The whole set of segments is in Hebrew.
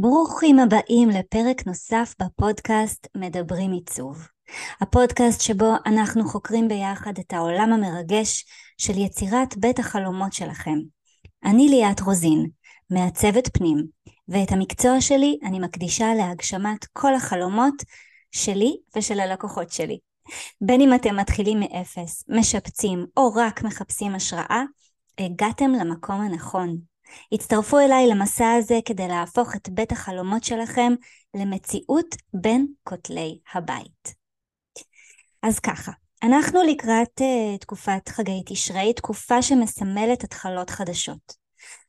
ברוכים הבאים לפרק נוסף בפודקאסט מדברים עיצוב. הפודקאסט שבו אנחנו חוקרים ביחד את העולם המרגש של יצירת בית החלומות שלכם. אני ליאת רוזין, מעצבת פנים, ואת המקצוע שלי אני מקדישה להגשמת כל החלומות שלי ושל הלקוחות שלי. בין אם אתם מתחילים מאפס, משפצים או רק מחפשים השראה, הגעתם למקום הנכון. הצטרפו אליי למסע הזה כדי להפוך את בית החלומות שלכם למציאות בין כותלי הבית. אז ככה, אנחנו לקראת uh, תקופת חגי תשרי, תקופה שמסמלת התחלות חדשות.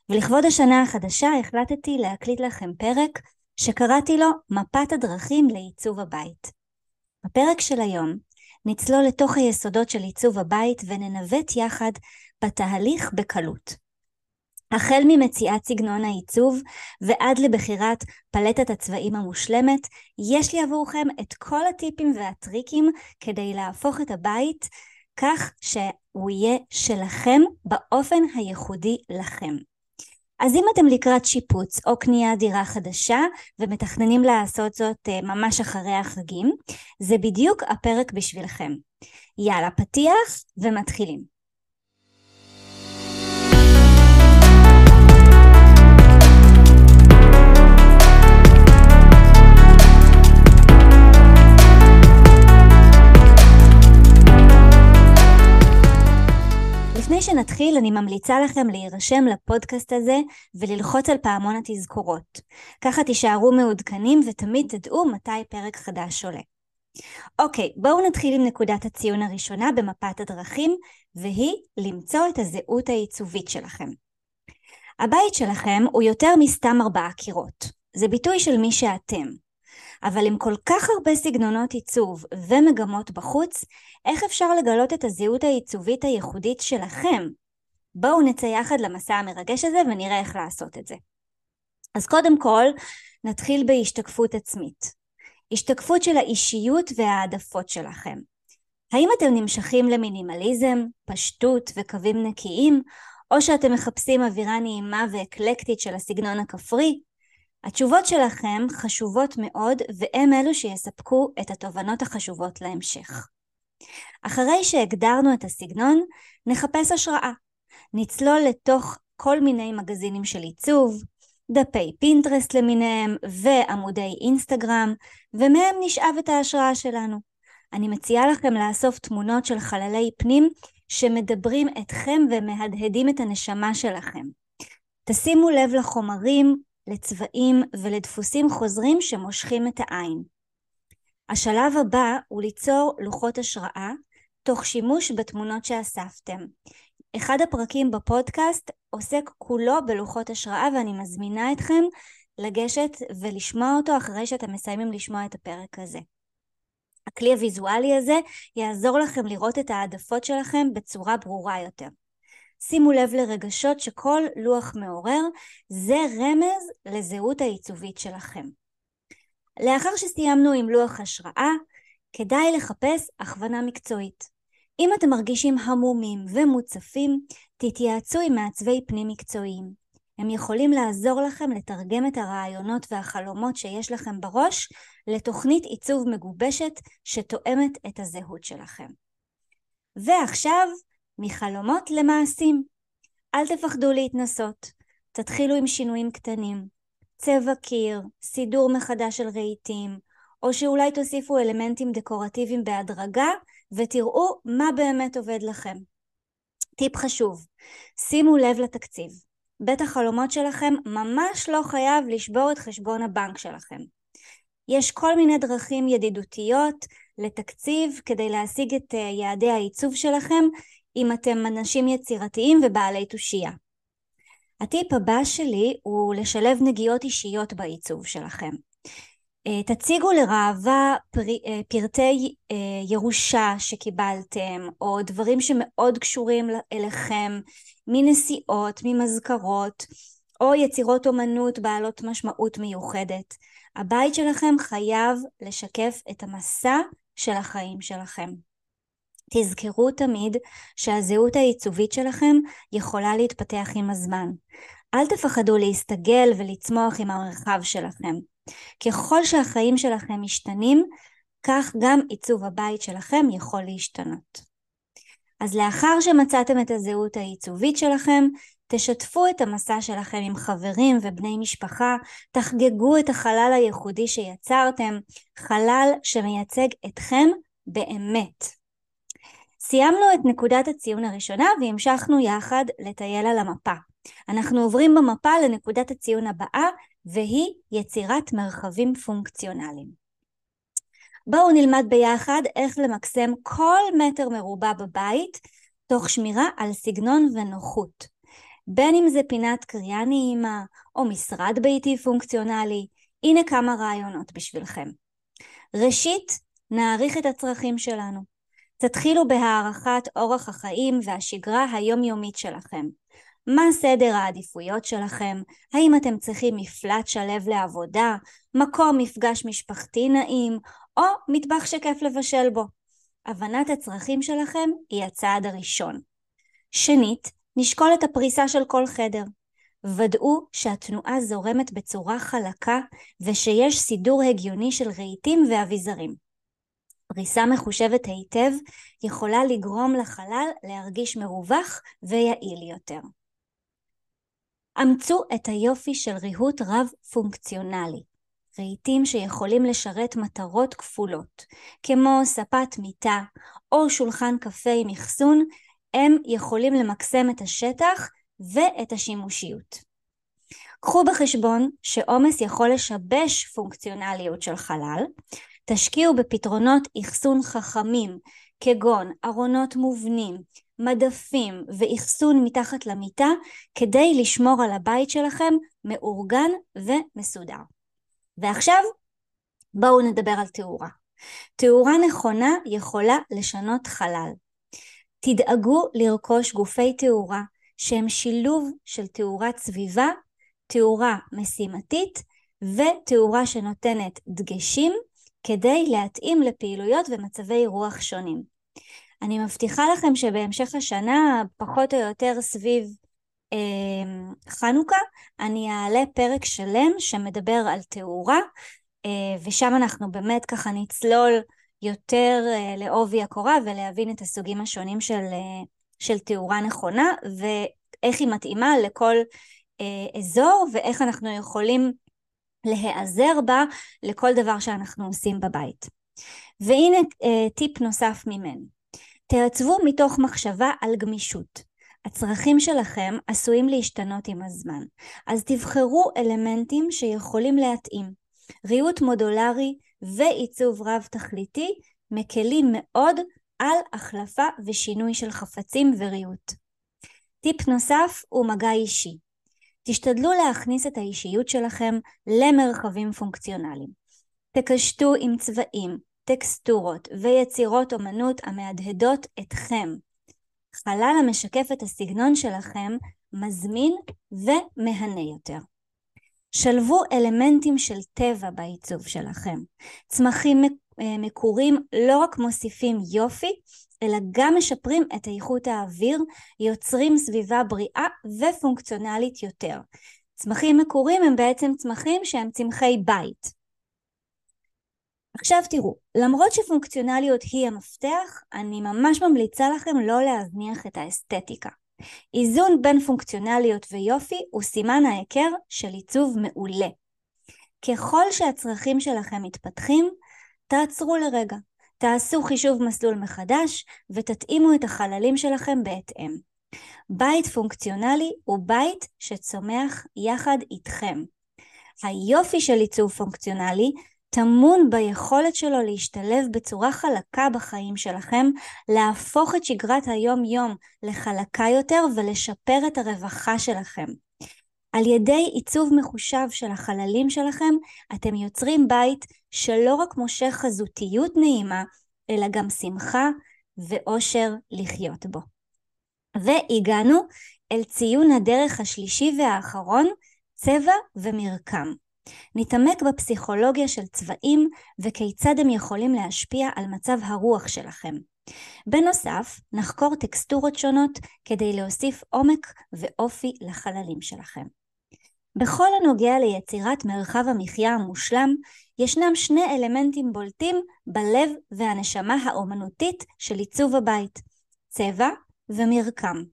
ולכבוד השנה החדשה החלטתי להקליט לכם פרק שקראתי לו מפת הדרכים לעיצוב הבית. בפרק של היום נצלול לתוך היסודות של עיצוב הבית וננווט יחד בתהליך בקלות. החל ממציאת סגנון העיצוב ועד לבחירת פלטת הצבעים המושלמת, יש לי עבורכם את כל הטיפים והטריקים כדי להפוך את הבית כך שהוא יהיה שלכם באופן הייחודי לכם. אז אם אתם לקראת שיפוץ או קניית דירה חדשה ומתכננים לעשות זאת אה, ממש אחרי החגים, זה בדיוק הפרק בשבילכם. יאללה, פתיח ומתחילים. לפני שנתחיל, אני ממליצה לכם להירשם לפודקאסט הזה וללחוץ על פעמון התזכורות. ככה תישארו מעודכנים ותמיד תדעו מתי פרק חדש עולה. אוקיי, בואו נתחיל עם נקודת הציון הראשונה במפת הדרכים, והיא למצוא את הזהות העיצובית שלכם. הבית שלכם הוא יותר מסתם ארבעה קירות. זה ביטוי של מי שאתם. אבל עם כל כך הרבה סגנונות עיצוב ומגמות בחוץ, איך אפשר לגלות את הזהות העיצובית הייחודית שלכם? בואו נצא יחד למסע המרגש הזה ונראה איך לעשות את זה. אז קודם כל, נתחיל בהשתקפות עצמית. השתקפות של האישיות וההעדפות שלכם. האם אתם נמשכים למינימליזם, פשטות וקווים נקיים, או שאתם מחפשים אווירה נעימה ואקלקטית של הסגנון הכפרי? התשובות שלכם חשובות מאוד והם אלו שיספקו את התובנות החשובות להמשך. אחרי שהגדרנו את הסגנון, נחפש השראה. נצלול לתוך כל מיני מגזינים של עיצוב, דפי פינטרסט למיניהם ועמודי אינסטגרם, ומהם נשאב את ההשראה שלנו. אני מציעה לכם לאסוף תמונות של חללי פנים שמדברים אתכם ומהדהדים את הנשמה שלכם. תשימו לב לחומרים לצבעים ולדפוסים חוזרים שמושכים את העין. השלב הבא הוא ליצור לוחות השראה תוך שימוש בתמונות שאספתם. אחד הפרקים בפודקאסט עוסק כולו בלוחות השראה ואני מזמינה אתכם לגשת ולשמוע אותו אחרי שאתם מסיימים לשמוע את הפרק הזה. הכלי הוויזואלי הזה יעזור לכם לראות את העדפות שלכם בצורה ברורה יותר. שימו לב לרגשות שכל לוח מעורר, זה רמז לזהות העיצובית שלכם. לאחר שסיימנו עם לוח השראה, כדאי לחפש הכוונה מקצועית. אם אתם מרגישים המומים ומוצפים, תתייעצו עם מעצבי פנים מקצועיים. הם יכולים לעזור לכם לתרגם את הרעיונות והחלומות שיש לכם בראש לתוכנית עיצוב מגובשת שתואמת את הזהות שלכם. ועכשיו מחלומות למעשים. אל תפחדו להתנסות. תתחילו עם שינויים קטנים. צבע קיר, סידור מחדש של רהיטים, או שאולי תוסיפו אלמנטים דקורטיביים בהדרגה ותראו מה באמת עובד לכם. טיפ חשוב, שימו לב לתקציב. בית החלומות שלכם ממש לא חייב לשבור את חשבון הבנק שלכם. יש כל מיני דרכים ידידותיות לתקציב כדי להשיג את אה, יעדי העיצוב שלכם אם אתם אנשים יצירתיים ובעלי תושייה. הטיפ הבא שלי הוא לשלב נגיעות אישיות בעיצוב שלכם. אה, תציגו לראווה. אה, פרטי אה, ירושה שקיבלתם או דברים שמאוד קשורים אליכם מנסיעות, ממזכרות או יצירות אומנות בעלות משמעות מיוחדת. הבית שלכם חייב לשקף את המסע של החיים שלכם. תזכרו תמיד שהזהות העיצובית שלכם יכולה להתפתח עם הזמן. אל תפחדו להסתגל ולצמוח עם המרחב שלכם. ככל שהחיים שלכם משתנים, כך גם עיצוב הבית שלכם יכול להשתנות. אז לאחר שמצאתם את הזהות העיצובית שלכם, תשתפו את המסע שלכם עם חברים ובני משפחה, תחגגו את החלל הייחודי שיצרתם, חלל שמייצג אתכם באמת. סיימנו את נקודת הציון הראשונה והמשכנו יחד לטייל על המפה. אנחנו עוברים במפה לנקודת הציון הבאה והיא יצירת מרחבים פונקציונליים. בואו נלמד ביחד איך למקסם כל מטר מרובע בבית תוך שמירה על סגנון ונוחות. בין אם זה פינת קריאה נעימה או משרד ביתי פונקציונלי, הנה כמה רעיונות בשבילכם. ראשית, נעריך את הצרכים שלנו. תתחילו בהערכת אורח החיים והשגרה היומיומית שלכם. מה סדר העדיפויות שלכם? האם אתם צריכים מפלט שלב לעבודה, מקום מפגש משפחתי נעים, או מטבח שכיף לבשל בו? הבנת הצרכים שלכם היא הצעד הראשון. שנית, נשקול את הפריסה של כל חדר. ודאו שהתנועה זורמת בצורה חלקה ושיש סידור הגיוני של רהיטים ואביזרים. פריסה מחושבת היטב יכולה לגרום לחלל להרגיש מרווח ויעיל יותר. אמצו את היופי של ריהוט רב פונקציונלי. רהיטים שיכולים לשרת מטרות כפולות, כמו ספת מיטה או שולחן קפה עם אחסון, הם יכולים למקסם את השטח ואת השימושיות. קחו בחשבון שעומס יכול לשבש פונקציונליות של חלל, תשקיעו בפתרונות אחסון חכמים כגון ארונות מובנים, מדפים ואחסון מתחת למיטה כדי לשמור על הבית שלכם מאורגן ומסודר. ועכשיו בואו נדבר על תאורה. תאורה נכונה יכולה לשנות חלל. תדאגו לרכוש גופי תאורה שהם שילוב של תאורת סביבה, תאורה משימתית ותאורה שנותנת דגשים כדי להתאים לפעילויות ומצבי רוח שונים. אני מבטיחה לכם שבהמשך השנה, פחות או יותר סביב אה, חנוכה, אני אעלה פרק שלם שמדבר על תאורה, אה, ושם אנחנו באמת ככה נצלול יותר אה, לעובי הקורה ולהבין את הסוגים השונים של, אה, של תאורה נכונה, ואיך היא מתאימה לכל אה, אזור, ואיך אנחנו יכולים להיעזר בה לכל דבר שאנחנו עושים בבית. והנה אה, טיפ נוסף ממנו. תעצבו מתוך מחשבה על גמישות. הצרכים שלכם עשויים להשתנות עם הזמן, אז תבחרו אלמנטים שיכולים להתאים. ריהוט מודולרי ועיצוב רב תכליתי מקלים מאוד על החלפה ושינוי של חפצים וריהוט. טיפ נוסף הוא מגע אישי. תשתדלו להכניס את האישיות שלכם למרחבים פונקציונליים. תקשטו עם צבעים, טקסטורות ויצירות אומנות המהדהדות אתכם. חלל המשקף את הסגנון שלכם מזמין ומהנה יותר. שלבו אלמנטים של טבע בעיצוב שלכם. צמחים אה, מקורים לא רק מוסיפים יופי, אלא גם משפרים את איכות האוויר, יוצרים סביבה בריאה ופונקציונלית יותר. צמחים מקורים הם בעצם צמחים שהם צמחי בית. עכשיו תראו, למרות שפונקציונליות היא המפתח, אני ממש ממליצה לכם לא להזניח את האסתטיקה. איזון בין פונקציונליות ויופי הוא סימן ההיכר של עיצוב מעולה. ככל שהצרכים שלכם מתפתחים, תעצרו לרגע, תעשו חישוב מסלול מחדש ותתאימו את החללים שלכם בהתאם. בית פונקציונלי הוא בית שצומח יחד איתכם. היופי של עיצוב פונקציונלי טמון ביכולת שלו להשתלב בצורה חלקה בחיים שלכם, להפוך את שגרת היום-יום לחלקה יותר ולשפר את הרווחה שלכם. על ידי עיצוב מחושב של החללים שלכם, אתם יוצרים בית שלא רק מושך חזותיות נעימה, אלא גם שמחה ואושר לחיות בו. והגענו אל ציון הדרך השלישי והאחרון, צבע ומרקם. נתעמק בפסיכולוגיה של צבעים וכיצד הם יכולים להשפיע על מצב הרוח שלכם. בנוסף, נחקור טקסטורות שונות כדי להוסיף עומק ואופי לחללים שלכם. בכל הנוגע ליצירת מרחב המחיה המושלם, ישנם שני אלמנטים בולטים בלב והנשמה האומנותית של עיצוב הבית, צבע ומרקם.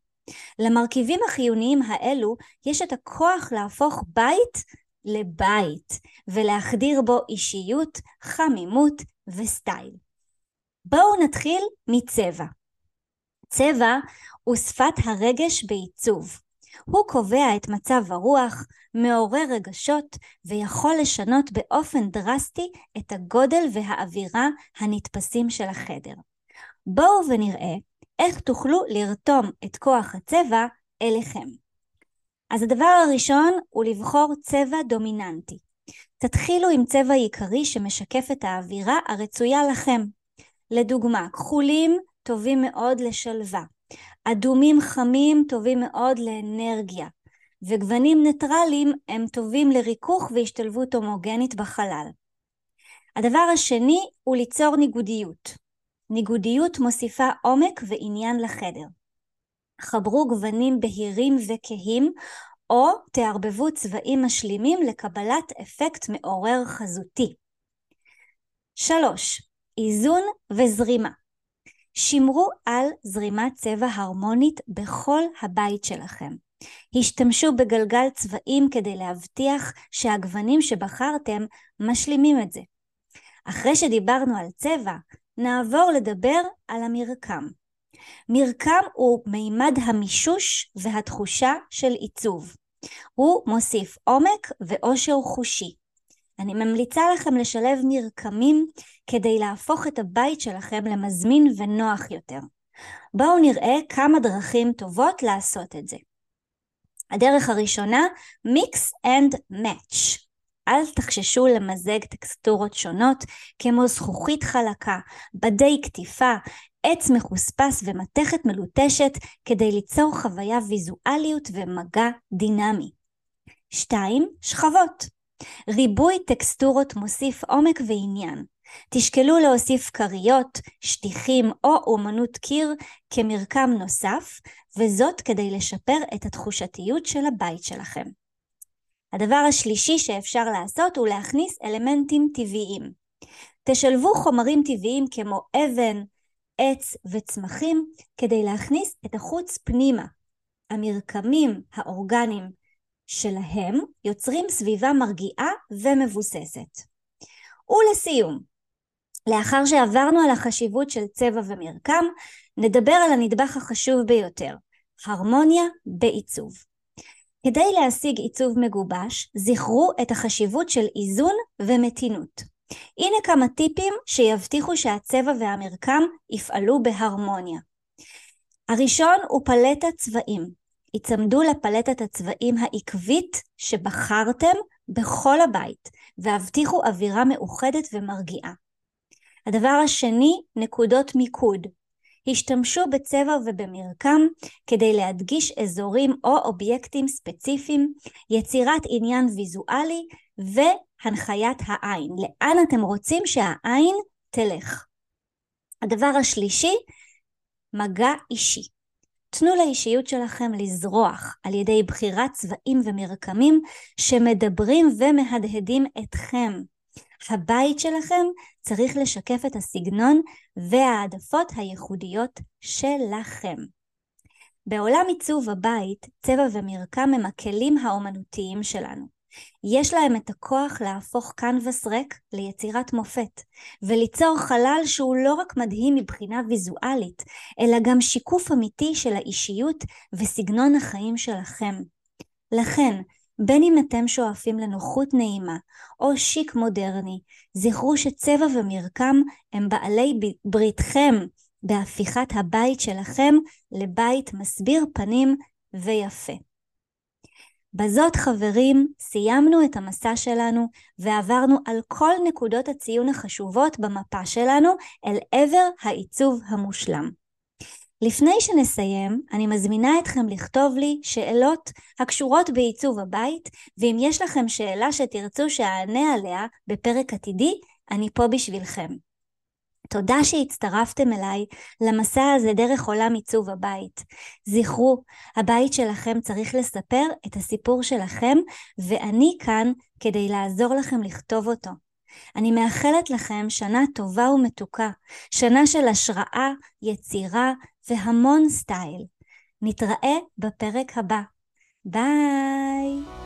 למרכיבים החיוניים האלו יש את הכוח להפוך בית לבית ולהחדיר בו אישיות, חמימות וסטייל. בואו נתחיל מצבע. צבע הוא שפת הרגש בעיצוב. הוא קובע את מצב הרוח, מעורר רגשות ויכול לשנות באופן דרסטי את הגודל והאווירה הנתפסים של החדר. בואו ונראה איך תוכלו לרתום את כוח הצבע אליכם. אז הדבר הראשון הוא לבחור צבע דומיננטי. תתחילו עם צבע עיקרי שמשקף את האווירה הרצויה לכם. לדוגמה, כחולים טובים מאוד לשלווה, אדומים חמים טובים מאוד לאנרגיה, וגוונים ניטרליים הם טובים לריכוך והשתלבות הומוגנית בחלל. הדבר השני הוא ליצור ניגודיות. ניגודיות מוסיפה עומק ועניין לחדר. חברו גוונים בהירים וכהים, או תערבבו צבעים משלימים לקבלת אפקט מעורר חזותי. 3. איזון וזרימה שמרו על זרימת צבע הרמונית בכל הבית שלכם. השתמשו בגלגל צבעים כדי להבטיח שהגוונים שבחרתם משלימים את זה. אחרי שדיברנו על צבע, נעבור לדבר על המרקם. מרקם הוא מימד המישוש והתחושה של עיצוב. הוא מוסיף עומק ואושר חושי. אני ממליצה לכם לשלב מרקמים כדי להפוך את הבית שלכם למזמין ונוח יותר. בואו נראה כמה דרכים טובות לעשות את זה. הדרך הראשונה, Mix and Match. אל תחששו למזג טקסטורות שונות כמו זכוכית חלקה, בדי קטיפה, עץ מחוספס ומתכת מלוטשת כדי ליצור חוויה ויזואליות ומגע דינמי. 2. שכבות ריבוי טקסטורות מוסיף עומק ועניין. תשקלו להוסיף כריות, שטיחים או אומנות קיר כמרקם נוסף, וזאת כדי לשפר את התחושתיות של הבית שלכם. הדבר השלישי שאפשר לעשות הוא להכניס אלמנטים טבעיים. תשלבו חומרים טבעיים כמו אבן, עץ וצמחים כדי להכניס את החוץ פנימה. המרקמים האורגניים שלהם יוצרים סביבה מרגיעה ומבוססת. ולסיום, לאחר שעברנו על החשיבות של צבע ומרקם, נדבר על הנדבך החשוב ביותר, הרמוניה בעיצוב. כדי להשיג עיצוב מגובש, זכרו את החשיבות של איזון ומתינות. הנה כמה טיפים שיבטיחו שהצבע והמרקם יפעלו בהרמוניה. הראשון הוא פלטת צבעים. היצמדו לפלטת הצבעים העקבית שבחרתם בכל הבית, והבטיחו אווירה מאוחדת ומרגיעה. הדבר השני, נקודות מיקוד. השתמשו בצבע ובמרקם כדי להדגיש אזורים או אובייקטים ספציפיים, יצירת עניין ויזואלי והנחיית העין. לאן אתם רוצים שהעין תלך. הדבר השלישי, מגע אישי. תנו לאישיות שלכם לזרוח על ידי בחירת צבעים ומרקמים שמדברים ומהדהדים אתכם. הבית שלכם צריך לשקף את הסגנון והעדפות הייחודיות שלכם. בעולם עיצוב הבית, צבע ומרקם הם הכלים האומנותיים שלנו. יש להם את הכוח להפוך קנבס ריק ליצירת מופת, וליצור חלל שהוא לא רק מדהים מבחינה ויזואלית, אלא גם שיקוף אמיתי של האישיות וסגנון החיים שלכם. לכן, בין אם אתם שואפים לנוחות נעימה או שיק מודרני, זכרו שצבע ומרקם הם בעלי בריתכם בהפיכת הבית שלכם לבית מסביר פנים ויפה. בזאת חברים, סיימנו את המסע שלנו ועברנו על כל נקודות הציון החשובות במפה שלנו אל עבר העיצוב המושלם. לפני שנסיים, אני מזמינה אתכם לכתוב לי שאלות הקשורות בעיצוב הבית, ואם יש לכם שאלה שתרצו שאענה עליה בפרק עתידי, אני פה בשבילכם. תודה שהצטרפתם אליי למסע הזה דרך עולם עיצוב הבית. זכרו, הבית שלכם צריך לספר את הסיפור שלכם, ואני כאן כדי לעזור לכם לכתוב אותו. אני מאחלת לכם שנה טובה ומתוקה, שנה של השראה, יצירה והמון סטייל. נתראה בפרק הבא. ביי!